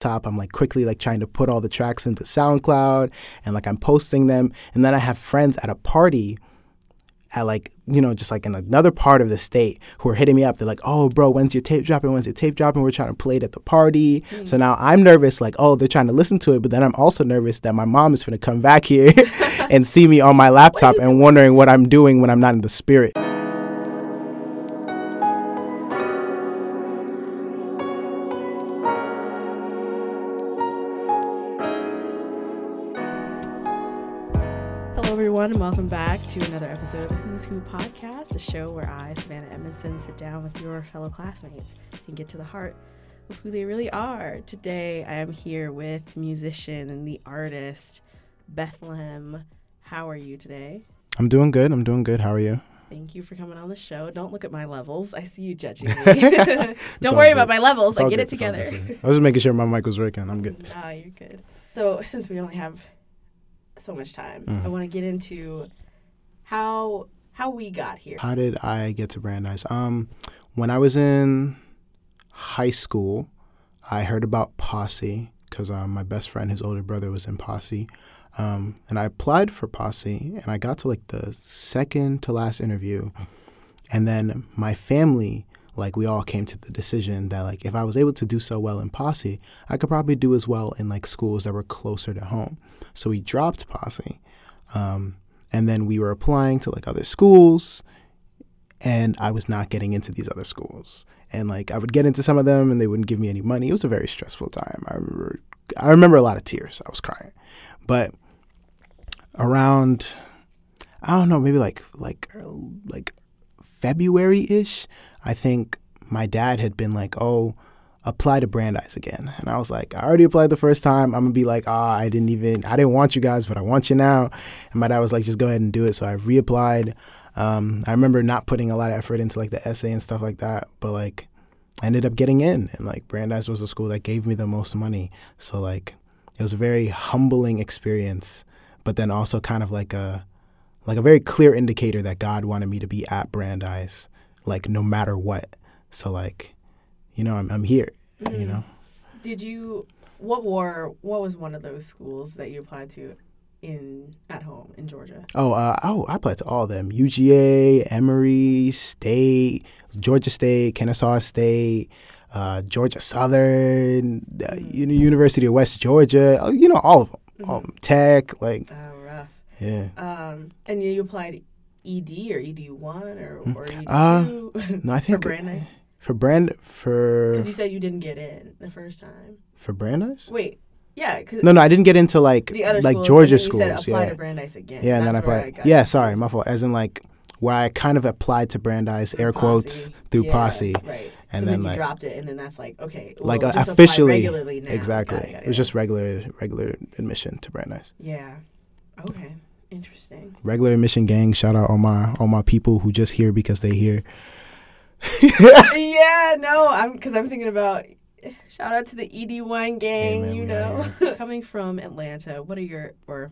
top i'm like quickly like trying to put all the tracks into soundcloud and like i'm posting them. And then i have friends at a party at like you know just like in another part of the state who are hitting me up. They're like oh bro when's your tape dropping? When's your tape dropping? We're trying to play it at the party. Mm. so now i'm nervous like oh they're trying to listen to it but then i'm also nervous that my mom is going to come back here and see me on my laptop and wondering what i'm doing when i'm not in the spirit everyone, and welcome back to another episode of the Who's Who podcast, a show where I, Savannah Edmondson, sit down with your fellow classmates and get to the heart of who they really are. Today, I am here with musician and the artist, Bethlehem. How are you today? I'm doing good. I'm doing good. How are you? Thank you for coming on the show. Don't look at my levels. I see you judging me. Don't worry good. about my levels. I get good. it together. I was just making sure my mic was working. I'm good. Ah, you're good. So, since we only have so much time. Mm. I want to get into how how we got here. How did I get to Brandeis? Um, when I was in high school, I heard about Posse because um, my best friend, his older brother, was in Posse. Um, and I applied for Posse, and I got to like the second to last interview. And then my family like we all came to the decision that like if I was able to do so well in Posse, I could probably do as well in like schools that were closer to home. So we dropped Posse, um, and then we were applying to like other schools, and I was not getting into these other schools. And like I would get into some of them, and they wouldn't give me any money. It was a very stressful time. I remember I remember a lot of tears. I was crying, but around I don't know maybe like like like February ish, I think my dad had been like, oh, apply to Brandeis again. And I was like, I already applied the first time. I'm gonna be like, ah, oh, I didn't even, I didn't want you guys, but I want you now. And my dad was like, just go ahead and do it. So I reapplied. Um, I remember not putting a lot of effort into like the essay and stuff like that, but like I ended up getting in. And like Brandeis was a school that gave me the most money. So like it was a very humbling experience, but then also kind of like a, like a very clear indicator that God wanted me to be at Brandeis like no matter what. So like, you know, I'm I'm here. Mm-hmm. You know. Did you? What war? What was one of those schools that you applied to? in at home in Georgia? Oh, uh, oh, I applied to all of them: UGA, Emory State, Georgia State, Kennesaw State, uh, Georgia Southern, uh, mm-hmm. University of West Georgia. Uh, you know, all of them. Mm-hmm. All Tech, like. Oh, rough. Yeah. Um, and you applied ED or ED one or hmm. or ED uh, two? no, I think for Brandeis. For brand for because you said you didn't get in the first time for Brandeis. Wait, yeah. no, no, I didn't get into like the other like schools, Georgia schools. Said apply yeah, to Brandeis again. Yeah, and then I applied. Yeah, sorry, my fault. As in like where I kind of applied to Brandeis, air quotes through yeah, Posse. Right. And so then, then like dropped it, and then that's like okay, well, like uh, officially, exactly. Got it, got it, it was just regular regular admission to Brandeis. Yeah. Okay. Interesting. Regular admission gang. Shout out all my all my people who just here because they here. yeah, no, I'm because I'm thinking about shout out to the ED One gang. Amen, you know, coming from Atlanta. What are your or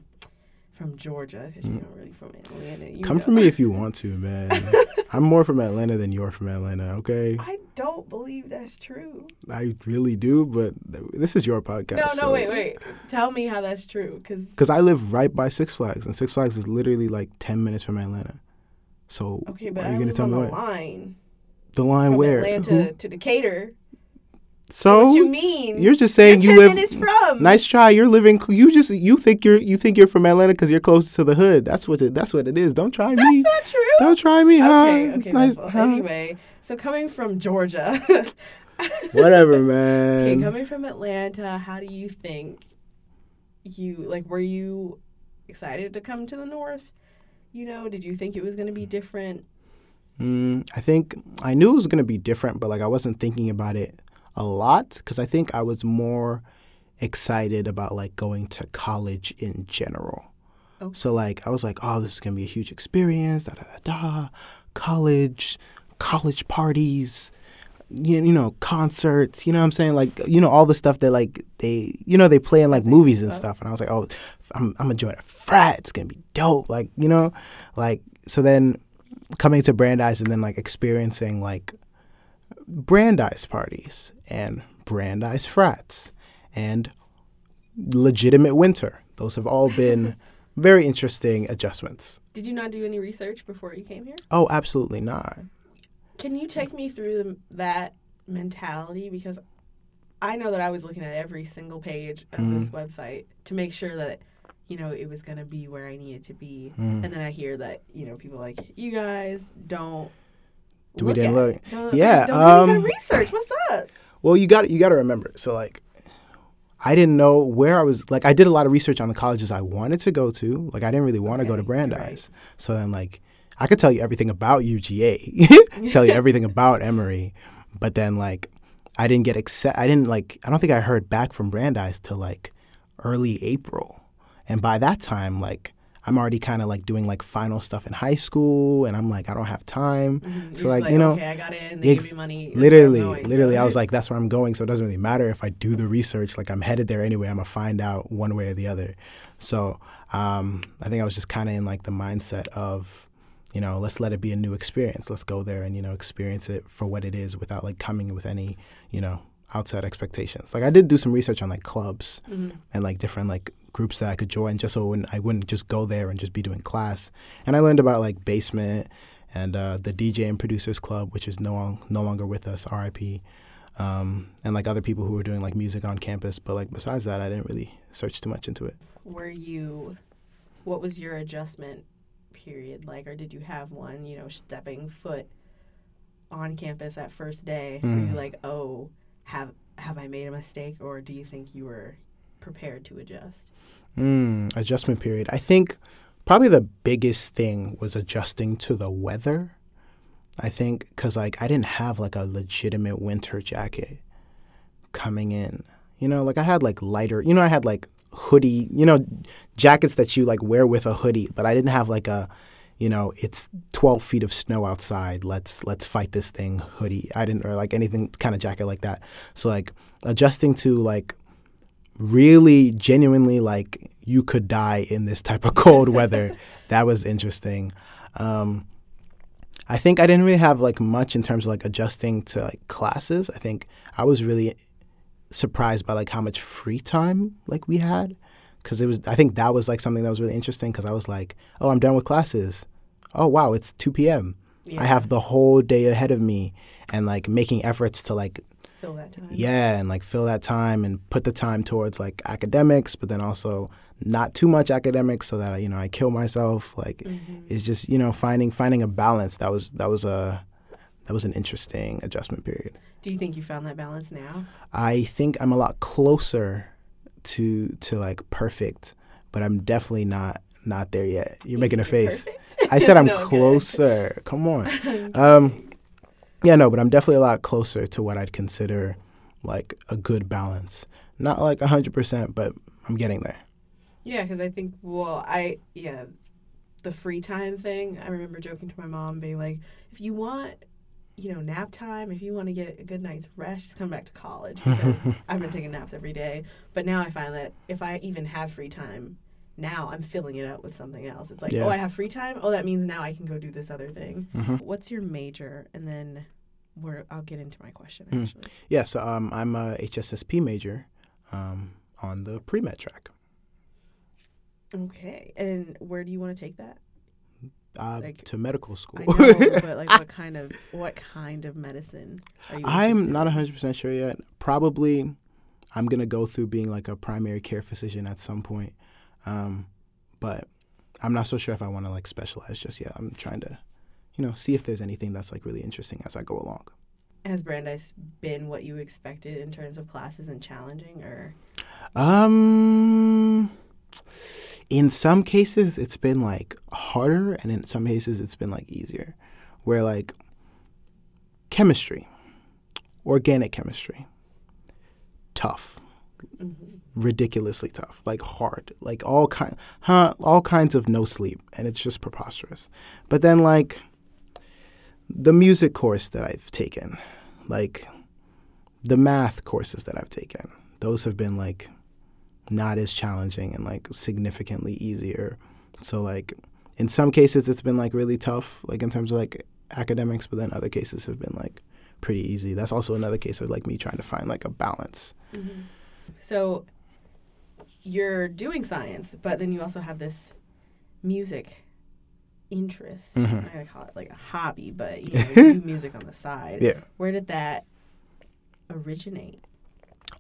from Georgia because you're mm. not really from Atlanta. You Come know. for me if you want to, man. I'm more from Atlanta than you're from Atlanta. Okay. I don't believe that's true. I really do, but this is your podcast. No, no, so. wait, wait. Tell me how that's true, because because I live right by Six Flags, and Six Flags is literally like ten minutes from Atlanta. So okay, but are you gonna tell me the what? line? The line from where? Atlanta Who? to Decatur. So what you mean? You're just saying you're you live. Minutes from. Nice try. You're living. You just you think you're you think you're from Atlanta because you're close to the hood. That's what it, that's what it is. Don't try me. That's not true. Don't try me, huh? Okay, okay. Nice, huh? Anyway, so coming from Georgia. Whatever, man. Okay, coming from Atlanta, how do you think you like? Were you excited to come to the north? You know, did you think it was going to be different? Mm, I think I knew it was going to be different, but like I wasn't thinking about it a lot because I think I was more excited about like going to college in general. Okay. So like I was like, oh, this is gonna be a huge experience. Da da da da. College, college parties, you, you know, concerts. You know what I'm saying? Like you know all the stuff that like they you know they play in like movies and stuff. And I was like, oh, I'm I'm gonna join a frat. It's gonna be dope. Like you know, like so then coming to Brandeis and then like experiencing like Brandeis parties and Brandeis frats and legitimate winter. Those have all been very interesting adjustments. Did you not do any research before you came here? Oh, absolutely not. Can you take me through the, that mentality? Because I know that I was looking at every single page of Mhm. this website to make sure that you know it was going to be where I needed to be. Mm. And then I hear that you know people like you guys don't. Do we didn't look? Don't, Yeah, Don't um, research. What's up? Well, you got you got to remember. So like, I didn't know where I was. Like, I did a lot of research on the colleges I wanted to go to. Like, I didn't really want to go to Brandeis. right. So then, like, I could tell you everything about UGA, tell you everything about Emory, but then like, I didn't get accept. I didn't like. I don't think I heard back from Brandeis till like early April, and by that time, like. I'm already kind of like doing like final stuff in high school, and I'm like, I don't have time. Mhm. So You're like, you know, okay, I got in. They ex- give me money. literally literally i was like that's where i'm going so it doesn't really matter if i do the research like i'm headed there anyway i'm gonna find out one way or the other so um, i think i was just kind of in like the mindset of you know let's let it be a new experience let's go there and you know experience it for what it is without like coming with any you know outside expectations like i did do some research on like clubs Mhm. and like different like groups that I could join just so I wouldn't, I wouldn't just go there and just be doing class. And I learned about like Basement and uh, the DJ and Producers Club, which is no no longer with us, RIP. Um, and like other people who were doing like music on campus, but like besides that, I didn't really search too much into it. were you what was your adjustment period like or did you have one you know stepping foot on campus that first day were you Mm. like oh have have i made a mistake or do you think you were prepared to adjust Mm, adjustment period. I think probably the biggest thing was adjusting to the weather. I think because like I didn't have like a legitimate winter jacket coming in. You know, like I had like lighter. You know, I had like hoodie. You know, jackets that you like wear with a hoodie, but I didn't have like a. You know, it's 12 feet of snow outside. Let's let's fight this thing hoodie. I didn't or like anything kind of jacket like that. So like adjusting to like really genuinely like you could die in this type of cold weather. That was interesting. Um, I think I didn't really have like much in terms of like adjusting to like classes. I think I was really surprised by like how much free time like we had because it was I think that was like something that was really interesting because I was like, oh, I'm done with classes. Oh wow, it's 2 p.m. yeah I have the whole day ahead of me and like making efforts to like fill that time yeah, and like fill that time and put the time towards like academics, but then also not too much academics so that you know I kill myself. Like Mhm. it's just you know finding finding a balance. That was that was a that was an interesting adjustment period. do you think you found that balance now I think I'm a lot closer to to like perfect, but I'm definitely not not there yet. You're making a face. Perfect? I said I'm No, closer. Come on. Um, yeah, no, but I'm definitely a lot closer to what I'd consider like a good balance. Not like 100%, but I'm getting there. Yeah, because I think, well, I, yeah, the free time thing, I remember joking to my mom, being like, if you want, you know, nap time, if you want to get a good night's rest, just come back to college. Because I've been taking naps every day. But now I find that if I even have free time, now I'm filling it up with something else. It's like, Yeah. oh, I have free time. Oh, that means now I can go do this other thing. Mhm. What's your major? And then where I'll get into my question, Mm. actually. Yeah, so um, I'm a HSSP major um, on the pre-med track. Okay. And where do you want to take that? Uh, Like, to medical school. Know, but like, what kind of what kind of medicine are you? I'm not in? 100% sure yet. Probably I'm going to go through being like a primary care physician at some point. Um, but I'm not so sure if I want to like specialize just yet. I'm trying to, you know, see if there's anything that's like really interesting as I go along. Has Brandeis been what you expected in terms of classes and challenging, or Um, in some cases, it's been like harder, and in some cases, it's been like easier. Where like chemistry, organic chemistry, tough, ridiculously tough, like hard, like all kind, huh, all kinds of no sleep, and it's just preposterous. But then like the music course that I've taken, like the math courses that I've taken, those have been like not as challenging and like significantly easier. So like in some cases it's been like really tough, like in terms of like academics, but then other cases have been like pretty easy. That's also another case of like me trying to find like a balance. Mm-hmm. So you're doing science, but then you also have this music interest. Mhm. I'm not gonna call it like a hobby, but you, know, you do music on the side. Yeah. Where did that originate?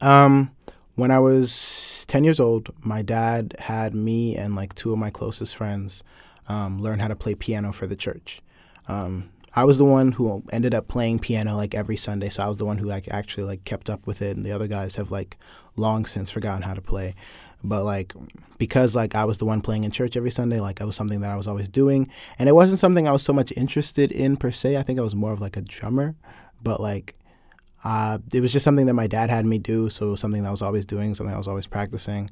Um, when I was 10 years old, my dad had me and like two of my closest friends um, learn how to play piano for the church. Um, I was the one who ended up playing piano like every Sunday, so I was the one who like actually like kept up with it, and the other guys have like long since forgotten how to play. But like because like I was the one playing in church every Sunday, like it was something that I was always doing, and it wasn't something I was so much interested in per se. I think I was more of like a drummer, but like uh, it was just something that my dad had me do, so it was something that I was always doing, something I was always practicing.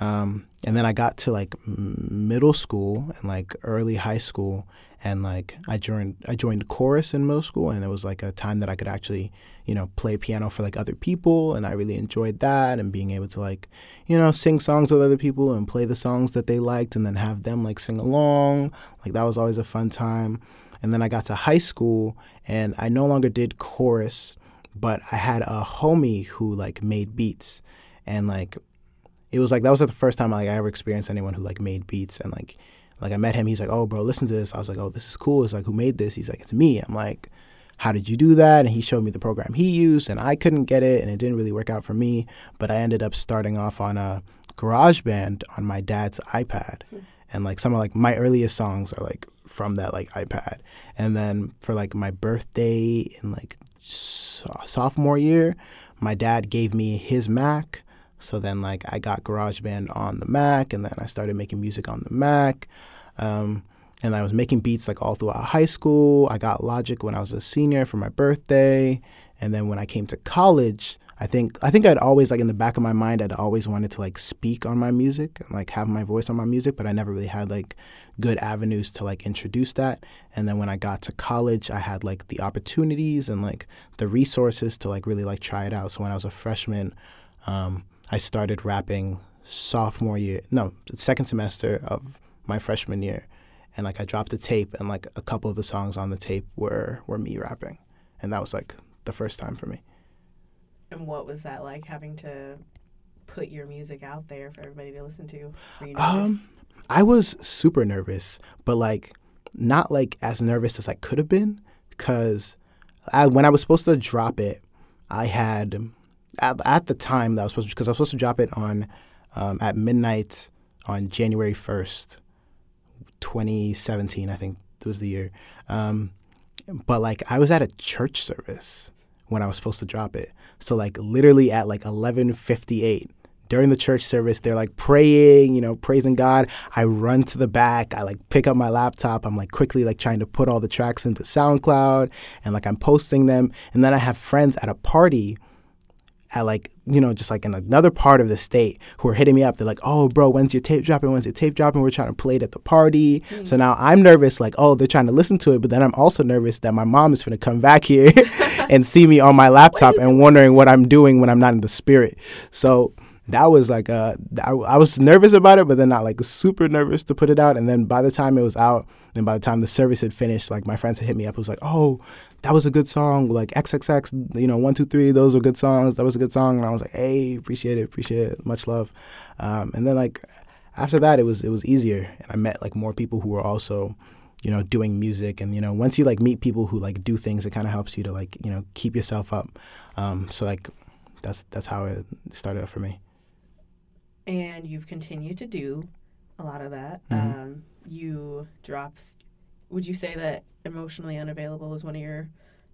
Um, and then I got to like middle school and like early high school, and like I joined I joined chorus in middle school, and it was like a time that I could actually you know play piano for like other people, and I really enjoyed that and being able to like you know sing songs with other people and play the songs that they liked, and then have them like sing along. Like that was always a fun time. And then I got to high school, and I no longer did chorus but I had a homie who like made beats and like it was like that was like the first time like I ever experienced anyone who like made beats and like like I met him he's like oh bro listen to this. I was like oh this is cool. It's like who made this? He's like it's me. I'm like how did you do that? And he showed me the program he used and I couldn't get it and it didn't really work out for me but I ended up starting off on a GarageBand on my dad's iPad hmm. and like some of like my earliest songs are like from that like iPad. And then for like my birthday in like sophomore year, my dad gave me his Mac. So then, like, I got GarageBand on the Mac, and then I started making music on the Mac. Um, and I was making beats like all throughout high school. I got Logic when I was a senior for my birthday, and then when I came to college, I think I think I'd always like in the back of my mind I'd always wanted to like speak on my music and like have my voice on my music, but I never really had like good avenues to like introduce that. And then when I got to college, I had like the opportunities and like the resources to like really like try it out. So when I was a freshman, um, I started rapping sophomore year, no, second semester of my freshman year, and like I dropped a tape, and like a couple of the songs on the tape were were me rapping, and that was like the first time for me. And what was that like having to put your music out there for everybody to listen to? Um, I was super nervous, but like not like as nervous as I could have been because I, when I was supposed to drop it, I had at, at the time that I was supposed because I was supposed to drop it on um, at midnight on January first, 2017. I think was the year. Um, but like I was at a church service when I was supposed to drop it. So like literally at like 11:58 during the church service, they're like praying, you know, praising God. I run to the back. I like pick up my laptop. I'm like quickly like trying to put all the tracks into SoundCloud and like I'm posting them. And then I have friends at a party at like, you know, just like in another part of the state who are hitting me up. They're like, oh, bro, when's your tape dropping? When's your tape dropping? We're trying to play it at the party. So now I'm nervous, like, oh, they're trying to listen to it. But then I'm also nervous that my mom is going to come back here and see me on my laptop and wondering what I'm doing when I'm not in the spirit. So that was like I, was nervous about it, but then not like super nervous to put it out. And then by the time it was out, and by the time the service had finished, like my friends had hit me up. It was like, oh, that was a good song. Like XXX, you know, one, two, three, those were good songs. That was a good song. And I was like, hey, appreciate it, appreciate it, much love. Um, and then like after that, it was it was easier, and I met like more people who were also you know doing music and you know once you like meet people who like do things it kind of helps you to like you know keep yourself up um, so like that's that's how it started up for me and you've continued to do a lot of that. Mhm. Um, you drop. Would you say that "Emotionally Unavailable" is one of your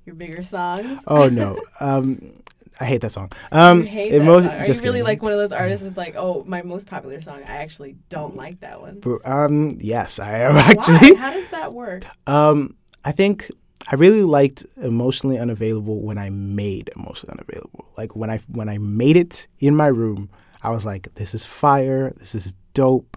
your bigger songs? oh no um, i hate that song um, you hate that song. Are just you really kidding. like one of those artists Is like, oh, my most popular song? I actually don't like that one. Um yes i am actually Why? How does that work? Um, I think I really liked emotionally unavailable when I made emotionally unavailable. Like when I when I made it in my room, I was like, "This is fire. This is dope.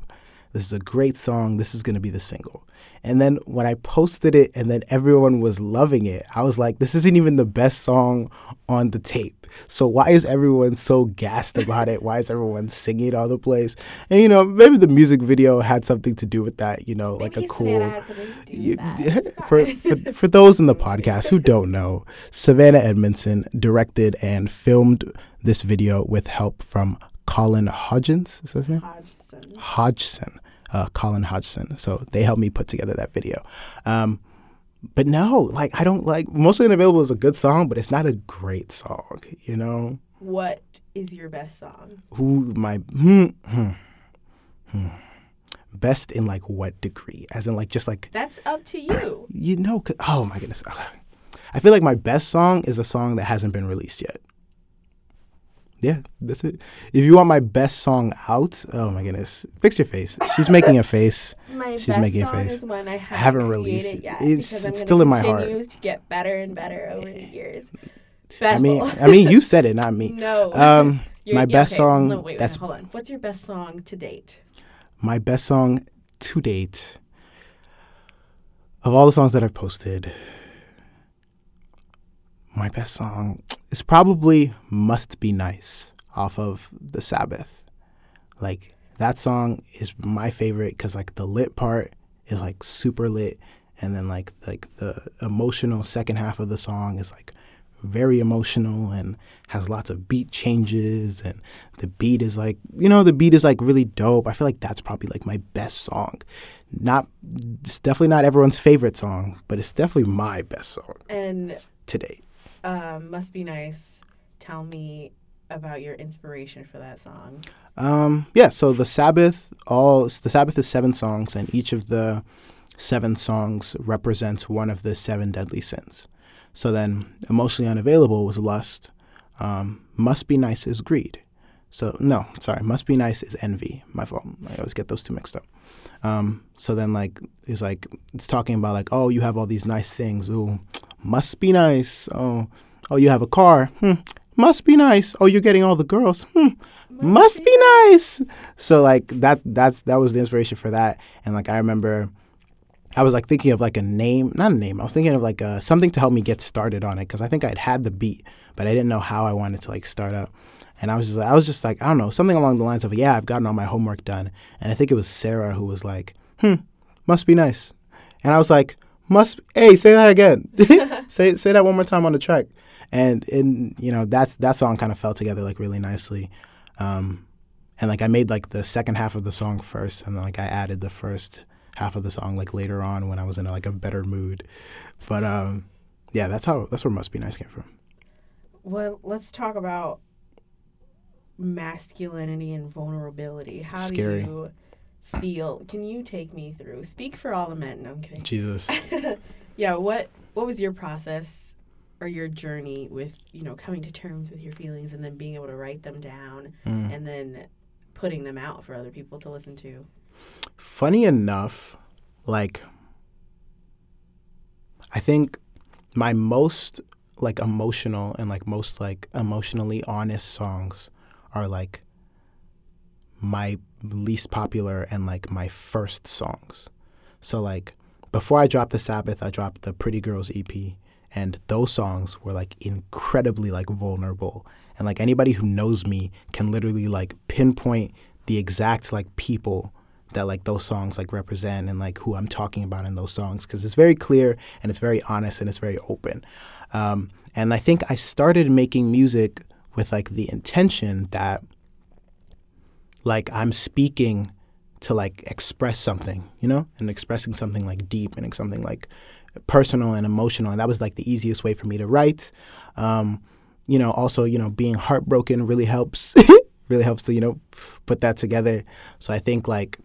This is a great song. This is gonna be the single." And then when I posted it, and then everyone was loving it, I was like, "This isn't even the best song on the tape." So why is everyone so gassed about it? Why is everyone singing all the place? And you know, maybe the music video had something to do with that. You know, like a cool. Savannah had something to do with that. It's for, for for those in the podcast who don't know, Savannah Edmondson directed and filmed this video with help from Colin Hodgins. Is that his name? Hodgson. Hodgson, uh, Colin Hodgson. So they helped me put together that video. Um, but no, like I don't like Emotionally Unavailable is a good song, but it's not a great song. You know What is your best song? who my hmm, hmm, hmm. best in like what degree? As in like just like That's up to you. you know. 'cause- Oh my goodness, I feel like my best song is a song that hasn't been released yet. Yeah, that's it. If you want my best song out, oh my goodness, fix your face. She's making a face. My She's best making a face. is one I haven't, haven't created released. yet. It's- it's still in my heart. to get better and better over the years. I mean, I mean, you said it, not me. no. Um, my yeah, best okay. song. No, wait, wait, that's hold on. What's your best song to date? my best song to date. Of all the songs that I've posted, my best song is probably "Must Be Nice" off of the Sabbath. Like that song is my favorite because like the lit part is like super lit, and then like like the emotional second half of the song is like very emotional and has lots of beat changes and the beat is like you know the beat is like really dope. I feel like that's probably like my best song. Not it's definitely not everyone's favorite song but it's definitely my best song And to date um, must be nice. Tell me about your inspiration for that song. um yeah so the sabbath all the sabbath is seven songs and each of the seven songs represents one of the seven deadly sins so then emotionally unavailable was lust um, must be nice is greed So no, sorry, must be nice is envy. My fault. I always get those two mixed up. Um, so then like it's like it's talking about like oh you have all these nice things. Ooh, must be nice. Oh, oh you have a car. Hmm, must be nice. Oh you're getting all the girls. Hmm, must be nice. So like that that's that was the inspiration for that. And like I remember I was like thinking of like a name, not a name. I was thinking of like uh, something to help me get started on it because I think I'd had the beat, but I didn't know how I wanted to like start up. And I was just, I was just like, I don't know, something along the lines of, yeah, I've gotten all my homework done. And I think it was Sarah who was like, hmm, must be nice. And I was like, must, hey, say that again. say say that one more time on the track. And and you know that's that song kind of fell together like really nicely. Um, and like I made like the second half of the song first, and then like I added the first half of the song like later on when I was in like a better mood. But um, yeah, that's how that's where "Must Be Nice" came from. Well, let's talk about masculinity and vulnerability. How Scary. do you feel? Can you take me through? Speak for all the men. No, I'm kidding. Jesus. yeah, what what was your process or your journey with, you know, coming to terms with your feelings and then being able to write them down Mm. and then putting them out for other people to listen to? Funny enough, like I think my most like emotional and like most like emotionally honest songs are like my least popular and like my first songs. So like before I dropped the Sabbath, I dropped the Pretty Girls EP and those songs were like incredibly like vulnerable. And like anybody who knows me can literally like pinpoint the exact like people that like those songs like represent and like who I'm talking about in those songs because it's very clear and it's very honest and it's very open. Um, and I think I started making music with like the intention that like I'm speaking to like express something, you know, and expressing something like deep and something like personal and emotional. And that was like the easiest way for me to write. Um, you know, also, you know, being heartbroken really helps, really helps to, you know, put that together. So I think like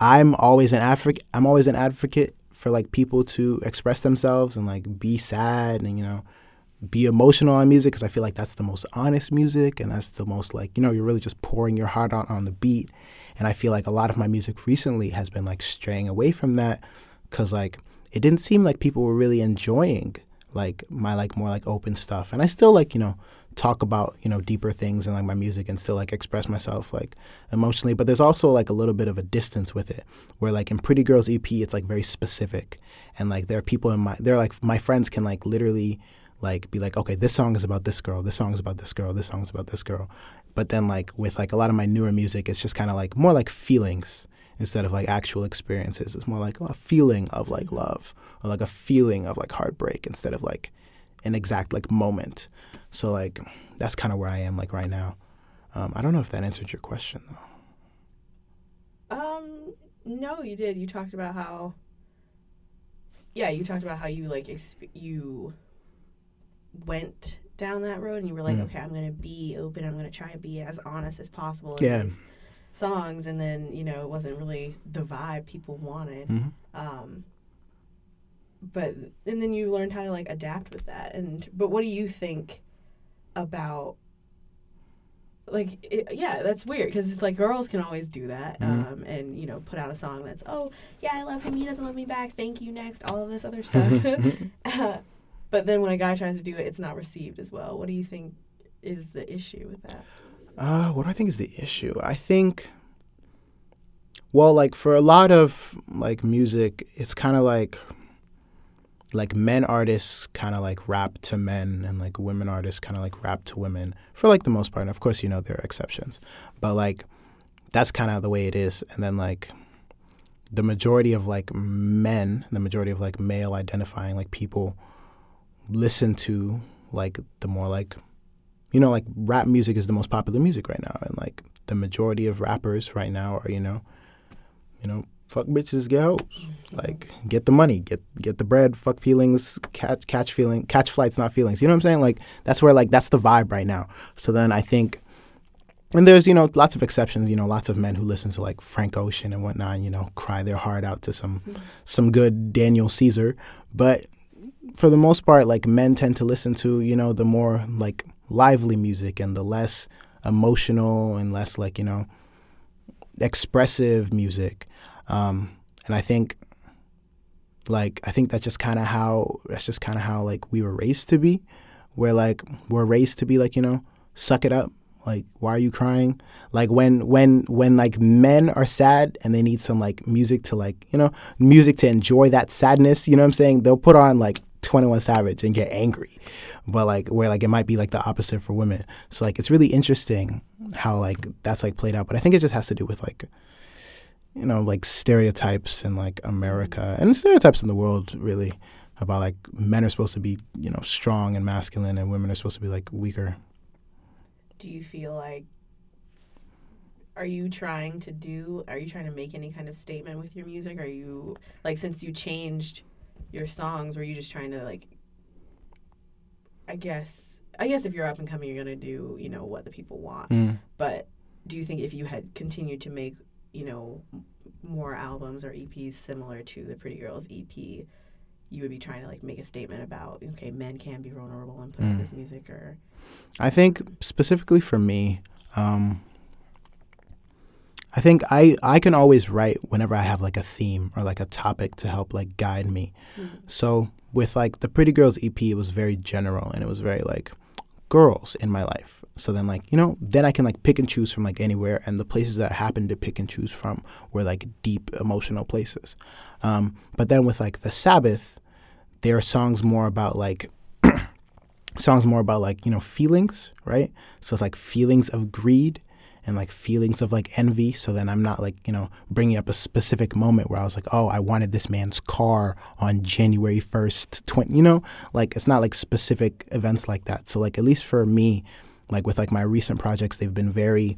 I'm always an advocate, I'm always an advocate for like people to express themselves and like be sad and, you know, be emotional on music because I feel like that's the most honest music and that's the most like you know you're really just pouring your heart out on the beat. And I feel like a lot of my music recently has been like straying away from that because like it didn't seem like people were really enjoying like my like more like open stuff. And I still like you know talk about you know deeper things in like my music and still like express myself like emotionally. But there's also like a little bit of a distance with it where like in pretty girls ep it's like very specific. And like there are people in my they're like my friends can like literally like be like, okay, this song is about this girl, this song is about this girl, this song is about this girl. But then like with like a lot of my newer music, it's just kind of like more like feelings instead of like actual experiences. It's more like a feeling of like love or like a feeling of like heartbreak instead of like an exact like moment. So like that's kind of where I am like right now. Um, I don't know if that answered your question though. Um, no, you did. You talked about how. Yeah, you talked about how you like exp- you went down that road and you were like, Mm. okay, I'm gonna be open. I'm gonna try and be as honest as possible. Yeah. songs, and then you know it wasn't really the vibe people wanted. hmm Um, but and then you learned how to like adapt with that. And but what do you think about? Like it, yeah, that's weird because it's like girls can always do that, Mhm. um, and you know put out a song that's oh yeah I love him he doesn't love me back thank you next all of this other stuff, Uh, but then when a guy tries to do it it's not received as well. What do you think is the issue with that? Uh, what do I think is the issue? I think, well, like for a lot of like music, it's kind of like, like men artists kind of like rap to men, and like women artists kind of like rap to women for like the most part. And of course, you know there are exceptions, but like that's kind of the way it is. And then like the majority of like men, the majority of like male identifying like people listen to like the more like you know, like rap music is the most popular music right now, and like the majority of rappers right now are, you know, you know, fuck bitches, get hoes, mm-hmm. like get the money, get get the bread, fuck feelings, catch catch feeling, catch flights, not feelings. You know what I'm saying? Like that's where like that's the vibe right now. So then I think, and there's you know lots of exceptions. You know, lots of men who listen to like Frank Ocean and whatnot. You know, cry their heart out to some mm-hmm. some good Daniel Caesar, but for the most part, like men tend to listen to you know the more like lively music and the less emotional and less like you know expressive music. Um, and i think like i think that's just kind of how that's just kind of how like we were raised to be where like we're raised to be like you know suck it up. Like why are you crying? Like when when when like men are sad and they need some like music to like you know music to enjoy that sadness you know what i'm saying? They'll put on like 21 savage and get angry. But like where like it might be like the opposite for women. So like it's really interesting how like that's like played out. But i think it just has to do with like you know like stereotypes in like america and stereotypes in the world really about like men are supposed to be you know strong and masculine and women are supposed to be like weaker. Do you feel like are you trying to do are you trying to make any kind of statement with your music? Are you like since you changed your songs were you just trying to like i guess i guess if you're up and coming you're gonna do you know what the people want mm. but do you think if you had continued to make you know more albums or eps similar to the pretty girls ep you would be trying to like make a statement about okay men can be vulnerable and put out Mm. this music or I think specifically for me, um, I think I, I can always write whenever I have like a theme or like a topic to help like guide me. So with like the Pretty Girls EP, it was very general and it was very like girls in my life. So then like you know then I can like pick and choose from like anywhere, and the places that I happened to pick and choose from were like deep emotional places. Um, but then with like the Sabbath, there are songs more about like songs more about like you know feelings right so it's like feelings of greed and like feelings of like envy. So then i'm not like you know bringing up a specific moment where i was like oh i wanted this man's car on january 1st 20 you know? Like it's not like specific events like that. So like at least for me like with like my recent projects they've been very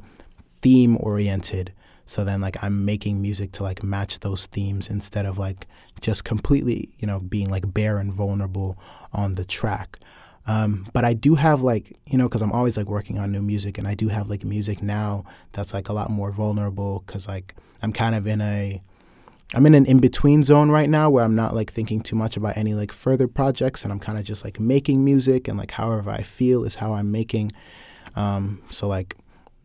theme oriented. So then like i'm making music to like match those themes instead of like just completely you know being like bare and vulnerable on the track um, but I do have like you know because I'm always like working on new music and I do have like music now that's like a lot more vulnerable because like I'm kind of in a I'm in an in between zone right now where I'm not like thinking too much about any like further projects and I'm kind of just like making music and like however I feel is how I'm making. Um, so like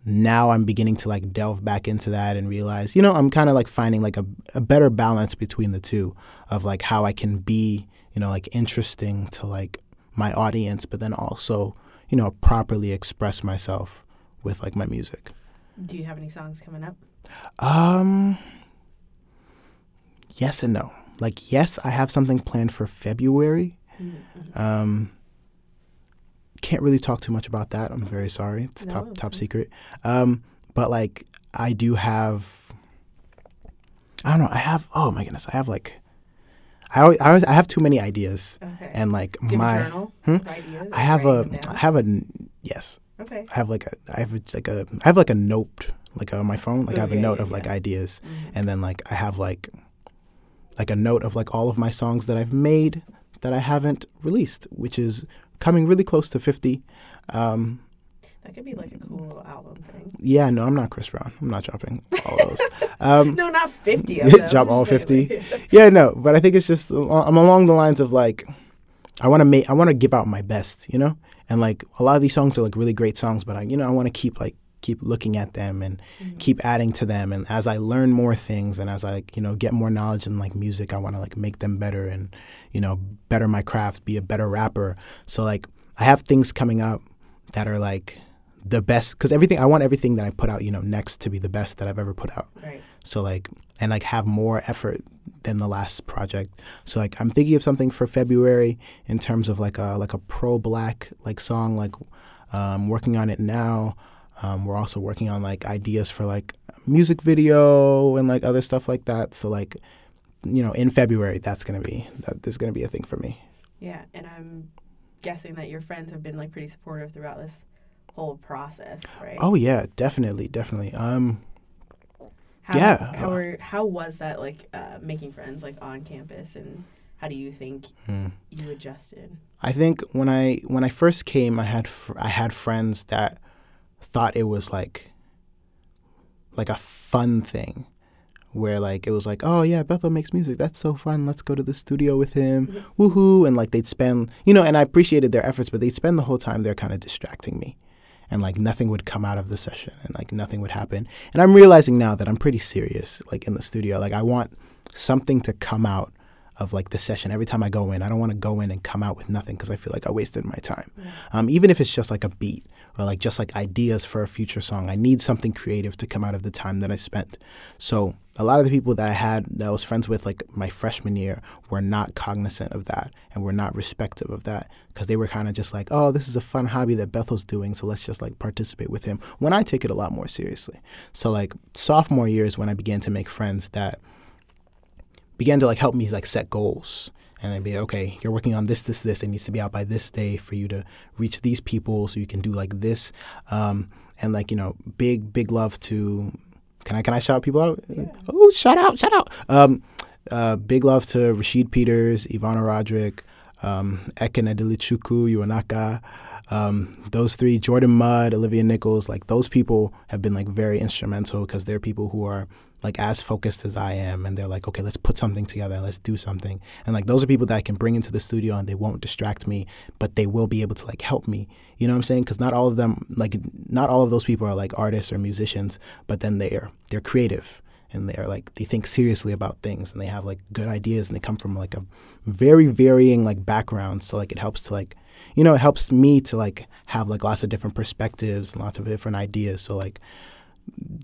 now I'm beginning to like delve back into that and realize, you know, I'm kind of like finding like a, a better balance between the two of like how I can be, you know, like interesting to like my audience, but then also, you know, properly express myself with like my music. do you have any songs coming up Um, yes and no. Like, yes, I have something planned for February. Um, can't really talk too much about that. I'm very sorry. It's No, top top secret. Um, but like I do have. I don't know. I have. Oh my goodness. I have like. I I, I have too many ideas, Okay. and like Do my. Hmm? ideas? I have a. I have a. n- Yes. Okay. I have like a. I have a, like a. I have like a note like on my phone. Like I Oh, have a note yeah, of like yeah. ideas, Mhm. and then like I have like. Like a note of like all of my songs that I've made that I haven't released, which is coming really close to fifty. Um, That could be like a cool little album thing. Yeah, no, I'm not Chris Brown. I'm not dropping all those. Um, No, not 50 of them. Drop all 50? yeah, no, but I think it's just I'm along the lines of like I want to make I want to give out my best, you know, and like a lot of these songs are like really great songs, but I you know I want to keep like keep looking at them and Mhm. keep adding to them, and as I learn more things and as I you know get more knowledge in like music, I want to like make them better and you know better my craft, be a better rapper. So like I have things coming up that are like the best because everything I want everything that I put out you know next to be the best that I've ever put out. Right. So like and like have more effort than the last project. So like I'm thinking of something for February in terms of like a like a pro black like song like um, working on it now. Um, we're also working on like ideas for like music video and like other stuff like that. So like you know in February that's gonna be that there's gonna be a thing for me. Yeah, and I'm guessing that your friends have been like pretty supportive throughout this whole process, right? Oh yeah, definitely, definitely. Um, how, yeah. How were, how was that like uh, making friends like on campus, and how do you think mm. you adjusted? I think when I when I first came, I had fr- I had friends that thought it was like like a fun thing, where like it was like, oh yeah, Bethel makes music. That's so fun. Let's go to the studio with him. Mhm. Woohoo! And like they'd spend, you know, and I appreciated their efforts, but they'd spend the whole time there kind of distracting me. And like nothing would come out of the session, and like nothing would happen. And I'm realizing now that I'm pretty serious, like in the studio. Like I want something to come out of like the session every time I go in. I don't want to go in and come out with nothing because I feel like I wasted my time. Um, even if it's just like a beat or like just like ideas for a future song, I need something creative to come out of the time that I spent. So a lot of the people that I had that I was friends with like my freshman year were not cognizant of that and were not respective of that because they were kind of just like, oh, this is a fun hobby that Bethel's doing, so let's just like participate with him. When I take it a lot more seriously. So like sophomore year is when I began to make friends that began to like help me like set goals and they'd be okay you're working on this this this. It needs to be out by this day for you to reach these people so you can do like this. Um, and like you know big big love to can i can i shout people out? Yeah. oh shout out shout out. Um, uh, big love to rashid peters ivana roderick um, Ekene Edilichukwu, Yuanaka, um, those three, Jordan Mudd, Olivia Nichols, like those people have been like very instrumental because they're people who are like as focused as I am, and they're like, okay, let's put something together, let's do something, and like those are people that I can bring into the studio and they won't distract me, but they will be able to like help me. You know what I'm saying? Because not all of them, like not all of those people are like artists or musicians, but then they are they're creative and they're like they think seriously about things and they have like good ideas and they come from like a very varying like background so like it helps to like you know it helps me to like have like lots of different perspectives and lots of different ideas so like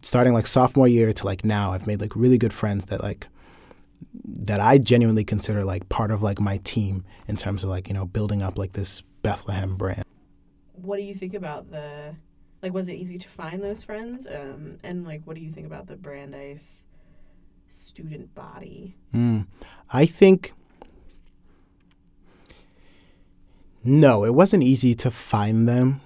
starting like sophomore year to like now i've made like really good friends that like that i genuinely consider like part of like my team in terms of like you know building up like this bethlehem brand What do you think about the like? Was it easy to find those friends? Um, and like, what do you think about the Brandeis student body? Mm. I think no, it wasn't easy to find them.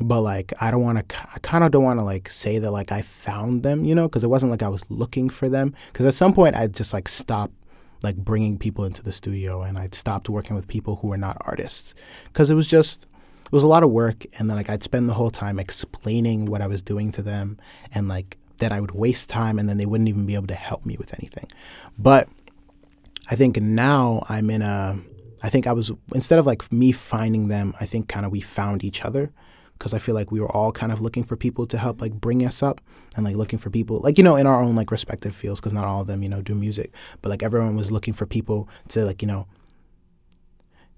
But like, I don't want to. I kind of don't want to like say that like I found them, you know, because it wasn't like I was looking for them. Because at some point, I just like stopped like bringing people into the studio, and I'd stopped working with people who were not artists, because it was just it was a lot of work, and then like I'd spend the whole time explaining what I was doing to them, and like that I would waste time, and then they wouldn't even be able to help me with anything. But I think now I'm in a. I think I was instead of like me finding them, I think kind of we found each other because I feel like we were all kind of looking for people to help like bring us up and like looking for people like you know in our own like respective fields because not all of them you know do music, but like everyone was looking for people to like you know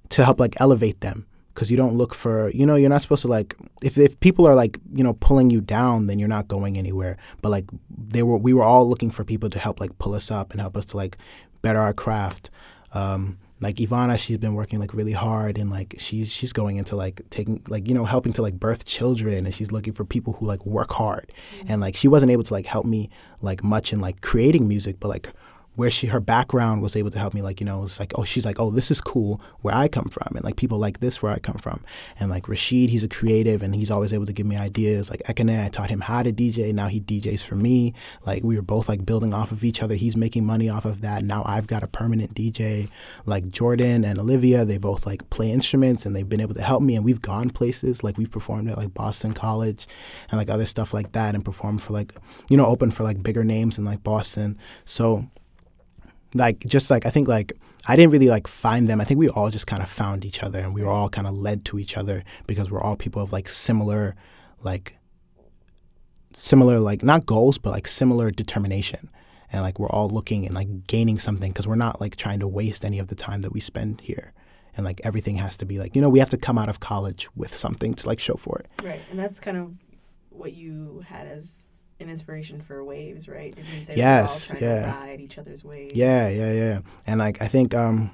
to help like elevate them because you don't look for you know you're not supposed to like if if people are like you know pulling you down then you're not going anywhere but like they were we were all looking for people to help like pull us up and help us to like better our craft um, like Ivana, she's been working like really hard and like she's she's going into like taking like you know helping to like birth children and she's looking for people who like work hard. Mm-hmm. And like she wasn't able to like help me like much in like creating music, but like where she her background was able to help me like you know it's like oh she's like oh this is cool where i come from and like people like this where i come from. And like rashid he's a creative and he's always able to give me ideas. Like ekene i taught him how to dj now he djs for me. Like we were both like building off of each other. He's making money off of that. Now i've got a permanent dj like jordan and olivia they both like play instruments and they've been able to help me and we've gone places. Like we've performed at like boston college and like other stuff like that and performed for like you know open for like bigger names in like boston. So like just like I think like I didn't really like find them. I think we all just kind of found each other and we were all kind of led to each other because we're all people of like similar like similar like not goals but like similar determination. And like we're all looking and like gaining something because we're not like trying to waste any of the time that we spend here. And like everything has to be like you know we have to come out of college with something to like show for it. Right. And that's kind of what you had as an inspiration for waves, right? Did you say yes, yeah. ride each other's waves? Yeah, yeah, yeah. And like I think um,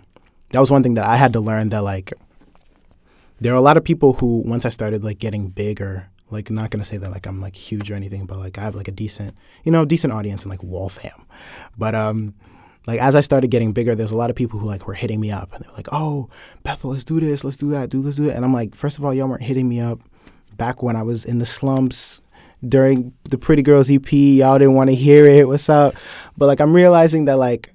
that was one thing that I had to learn that like there are a lot of people who once I started like getting bigger, like not gonna say that like I'm like huge or anything, but like I have like a decent, you know, decent audience in like Waltham. But um like as I started getting bigger, there's a lot of people who like were hitting me up and they were like, "Oh, Bethel, let's do this, let's do that, do let's do it." And I'm like, first of all, y'all weren't hitting me up back when I was in the slumps during the Pretty Girls EP. Y'all didn't want to hear it. What's up? But like I'm realizing that like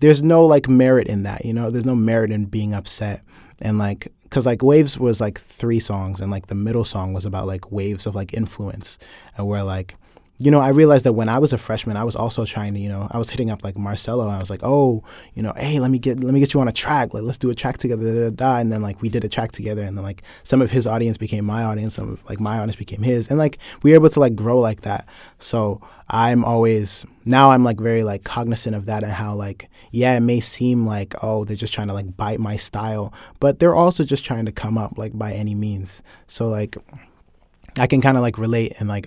there's no like merit in that. You know, there's no merit in being upset and like because like waves was like three songs and like the middle song was about like waves of like influence and where like you know, I realized that when I was a freshman, I was also trying to, you know, I was hitting up like Marcelo. And I was like, oh, you know, hey, let me get let me get you on a track. Like, let's do a track together. Da, da, da. And then like we did a track together, and then like some of his audience became my audience, some of like my audience became his, and like we were able to like grow like that. So I'm always now I'm like very like cognizant of that and how like yeah, it may seem like oh they're just trying to like bite my style, but they're also just trying to come up like by any means. So like I can kind of like relate and like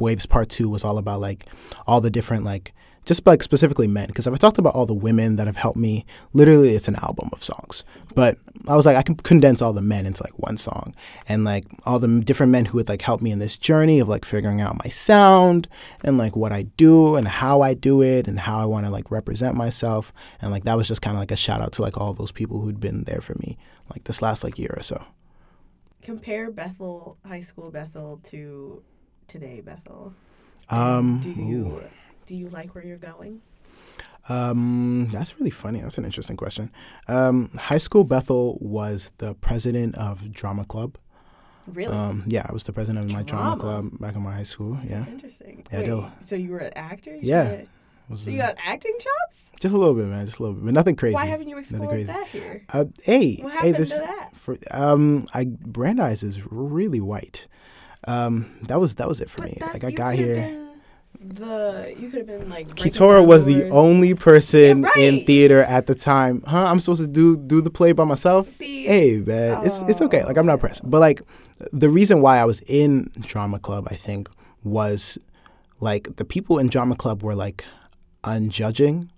Waves Part Two was all about like all the different like just like specifically men because I've talked about all the women that have helped me, literally it's an album of songs. But I was like I can condense all the men into like one song and like all the different men who would like help me in this journey of like figuring out my sound and like what I do and how I do it and how I want to like represent myself and like that was just kind of like a shout out to like all those people who'd been there for me like this last like year or so. Compare Bethel High School Bethel to today, Bethel? Um, do you ooh. do you like where you're going? Um, that's really funny. That's an interesting question. Um, high school Bethel was the president of drama club. Really? Um, yeah, I was the president of my drama, club back in my high school. Yeah. That's interesting. Yeah, Wait, so you were an actor? yeah. so you got acting chops? Just a little bit, man. Just a little bit, but nothing crazy. Why haven't you explored that here? Uh, hey, what happened hey, this, to that? For, um, I Brandeis is really white um, that was that was it for but me. Like I got here. The you could have been like Kitora was doors. the only person yeah, right. in theater at the time. Huh? I'm supposed to do do the play by myself. See, hey man, oh. it's it's okay. Like I'm not pressed. But like the reason why I was in drama club, I think, was like the people in drama club were like unjudging,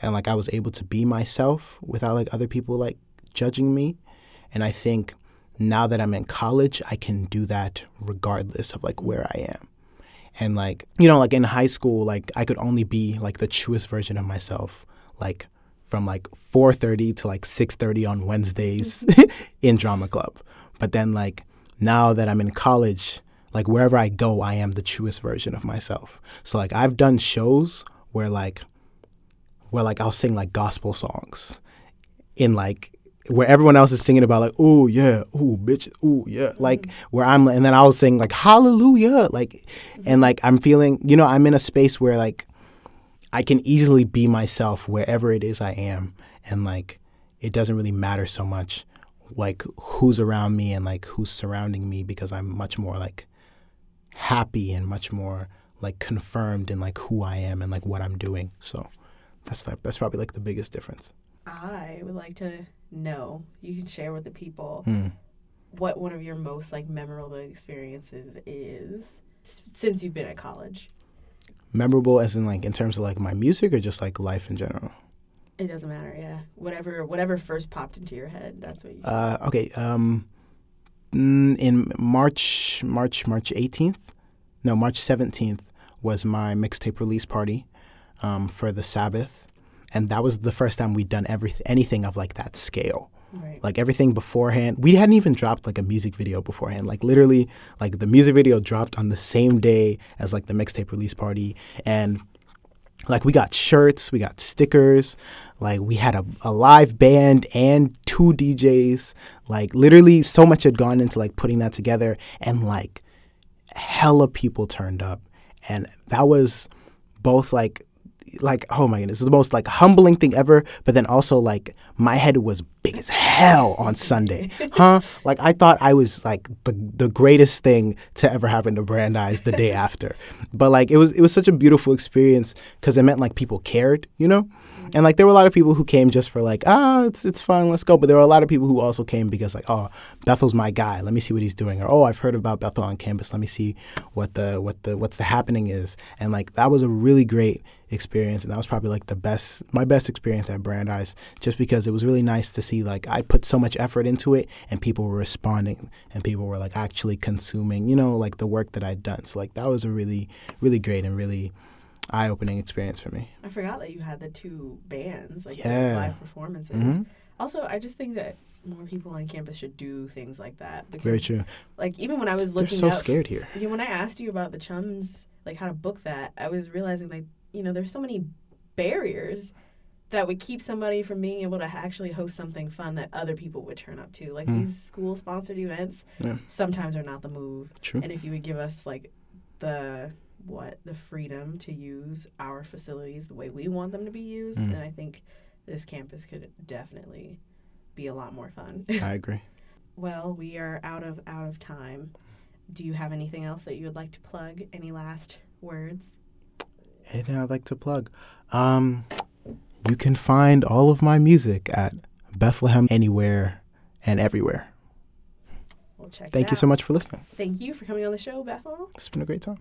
and like I was able to be myself without like other people like judging me. And I think now that I'm in college, I can do that regardless of like where I am. And like, you know, like in high school, like I could only be like the truest version of myself, like from like 4:30 to like 6:30 on Wednesdays mm-hmm. in drama club. But then like now that I'm in college, like wherever I go, I am the truest version of myself. So like I've done shows where like where like I'll sing like gospel songs in like where everyone else is singing about like, oh yeah, oh bitch, oh yeah, mm-hmm. like where I'm, and then I was saying like hallelujah, like, mm-hmm. and like I'm feeling, you know, I'm in a space where like I can easily be myself wherever it is I am, and like it doesn't really matter so much like who's around me and like who's surrounding me because I'm much more like happy and much more like confirmed in like who I am and like what I'm doing. So that's like that's probably like the biggest difference. I would like to know. You can share with the people mm. what one of your most like memorable experiences is since you've been at college. Memorable as in like in terms of like my music or just like life in general? It doesn't matter. Yeah, whatever whatever first popped into your head, that's what you. Uh, okay. Um, mm, in March, March, March 18th, no, March 17th was my mixtape release party um, for the Sabbath, and that was the first time we'd done everything, anything of like that scale. right. Like everything beforehand, we hadn't even dropped like a music video beforehand. Like literally, like the music video dropped on the same day as like the mixtape release party, and like we got shirts, we got stickers, like we had a, a live band and two DJs. Like literally, so much had gone into like putting that together, and like hella people turned up, and that was both like like oh my goodness, it's the most like humbling thing ever. But then also like my head was big as hell on Sunday, huh? Like I thought I was like the the greatest thing to ever happen to Brandeis the day after. But like it was it was such a beautiful experience because it meant like people cared, you know. And like there were a lot of people who came just for like, ah, it's it's fun, let's go. But there were a lot of people who also came because like, oh, Bethel's my guy. Let me see what he's doing. Or oh, I've heard about Bethel on campus. Let me see what the what the what's the happening is. And like that was a really great experience, and that was probably like the best my best experience at Brandeis, just because it was really nice to see like I put so much effort into it, and people were responding, and people were like actually consuming, you know, like the work that I'd done. So like that was a really really great and really eye-opening experience for me. I forgot that you had the two bands, like Yeah. live performances. Mhm. Also, I just think that more people on campus should do things like that. Because, Very true. Like even when I was looking, They're so up, scared here. Yeah, when I asked you about the chums, like how to book that, I was realizing like you know there's so many barriers that would keep somebody from being able to actually host something fun that other people would turn up to. Like Mm. these school sponsored events Yeah. sometimes are not the move. True. And if you would give us like the what the freedom to use our facilities the way we want them to be used, Mm. then I think this campus could definitely be a lot more fun. I agree. well, we are out of out of time. Do you have anything else that you would like to plug? Any last words? Anything I'd like to plug? Um, you can find all of my music at Bethlehem Anywhere and Everywhere. We'll check. it Thank you out. so much for listening. Thank you for coming on the show, Bethel. It's been a great time.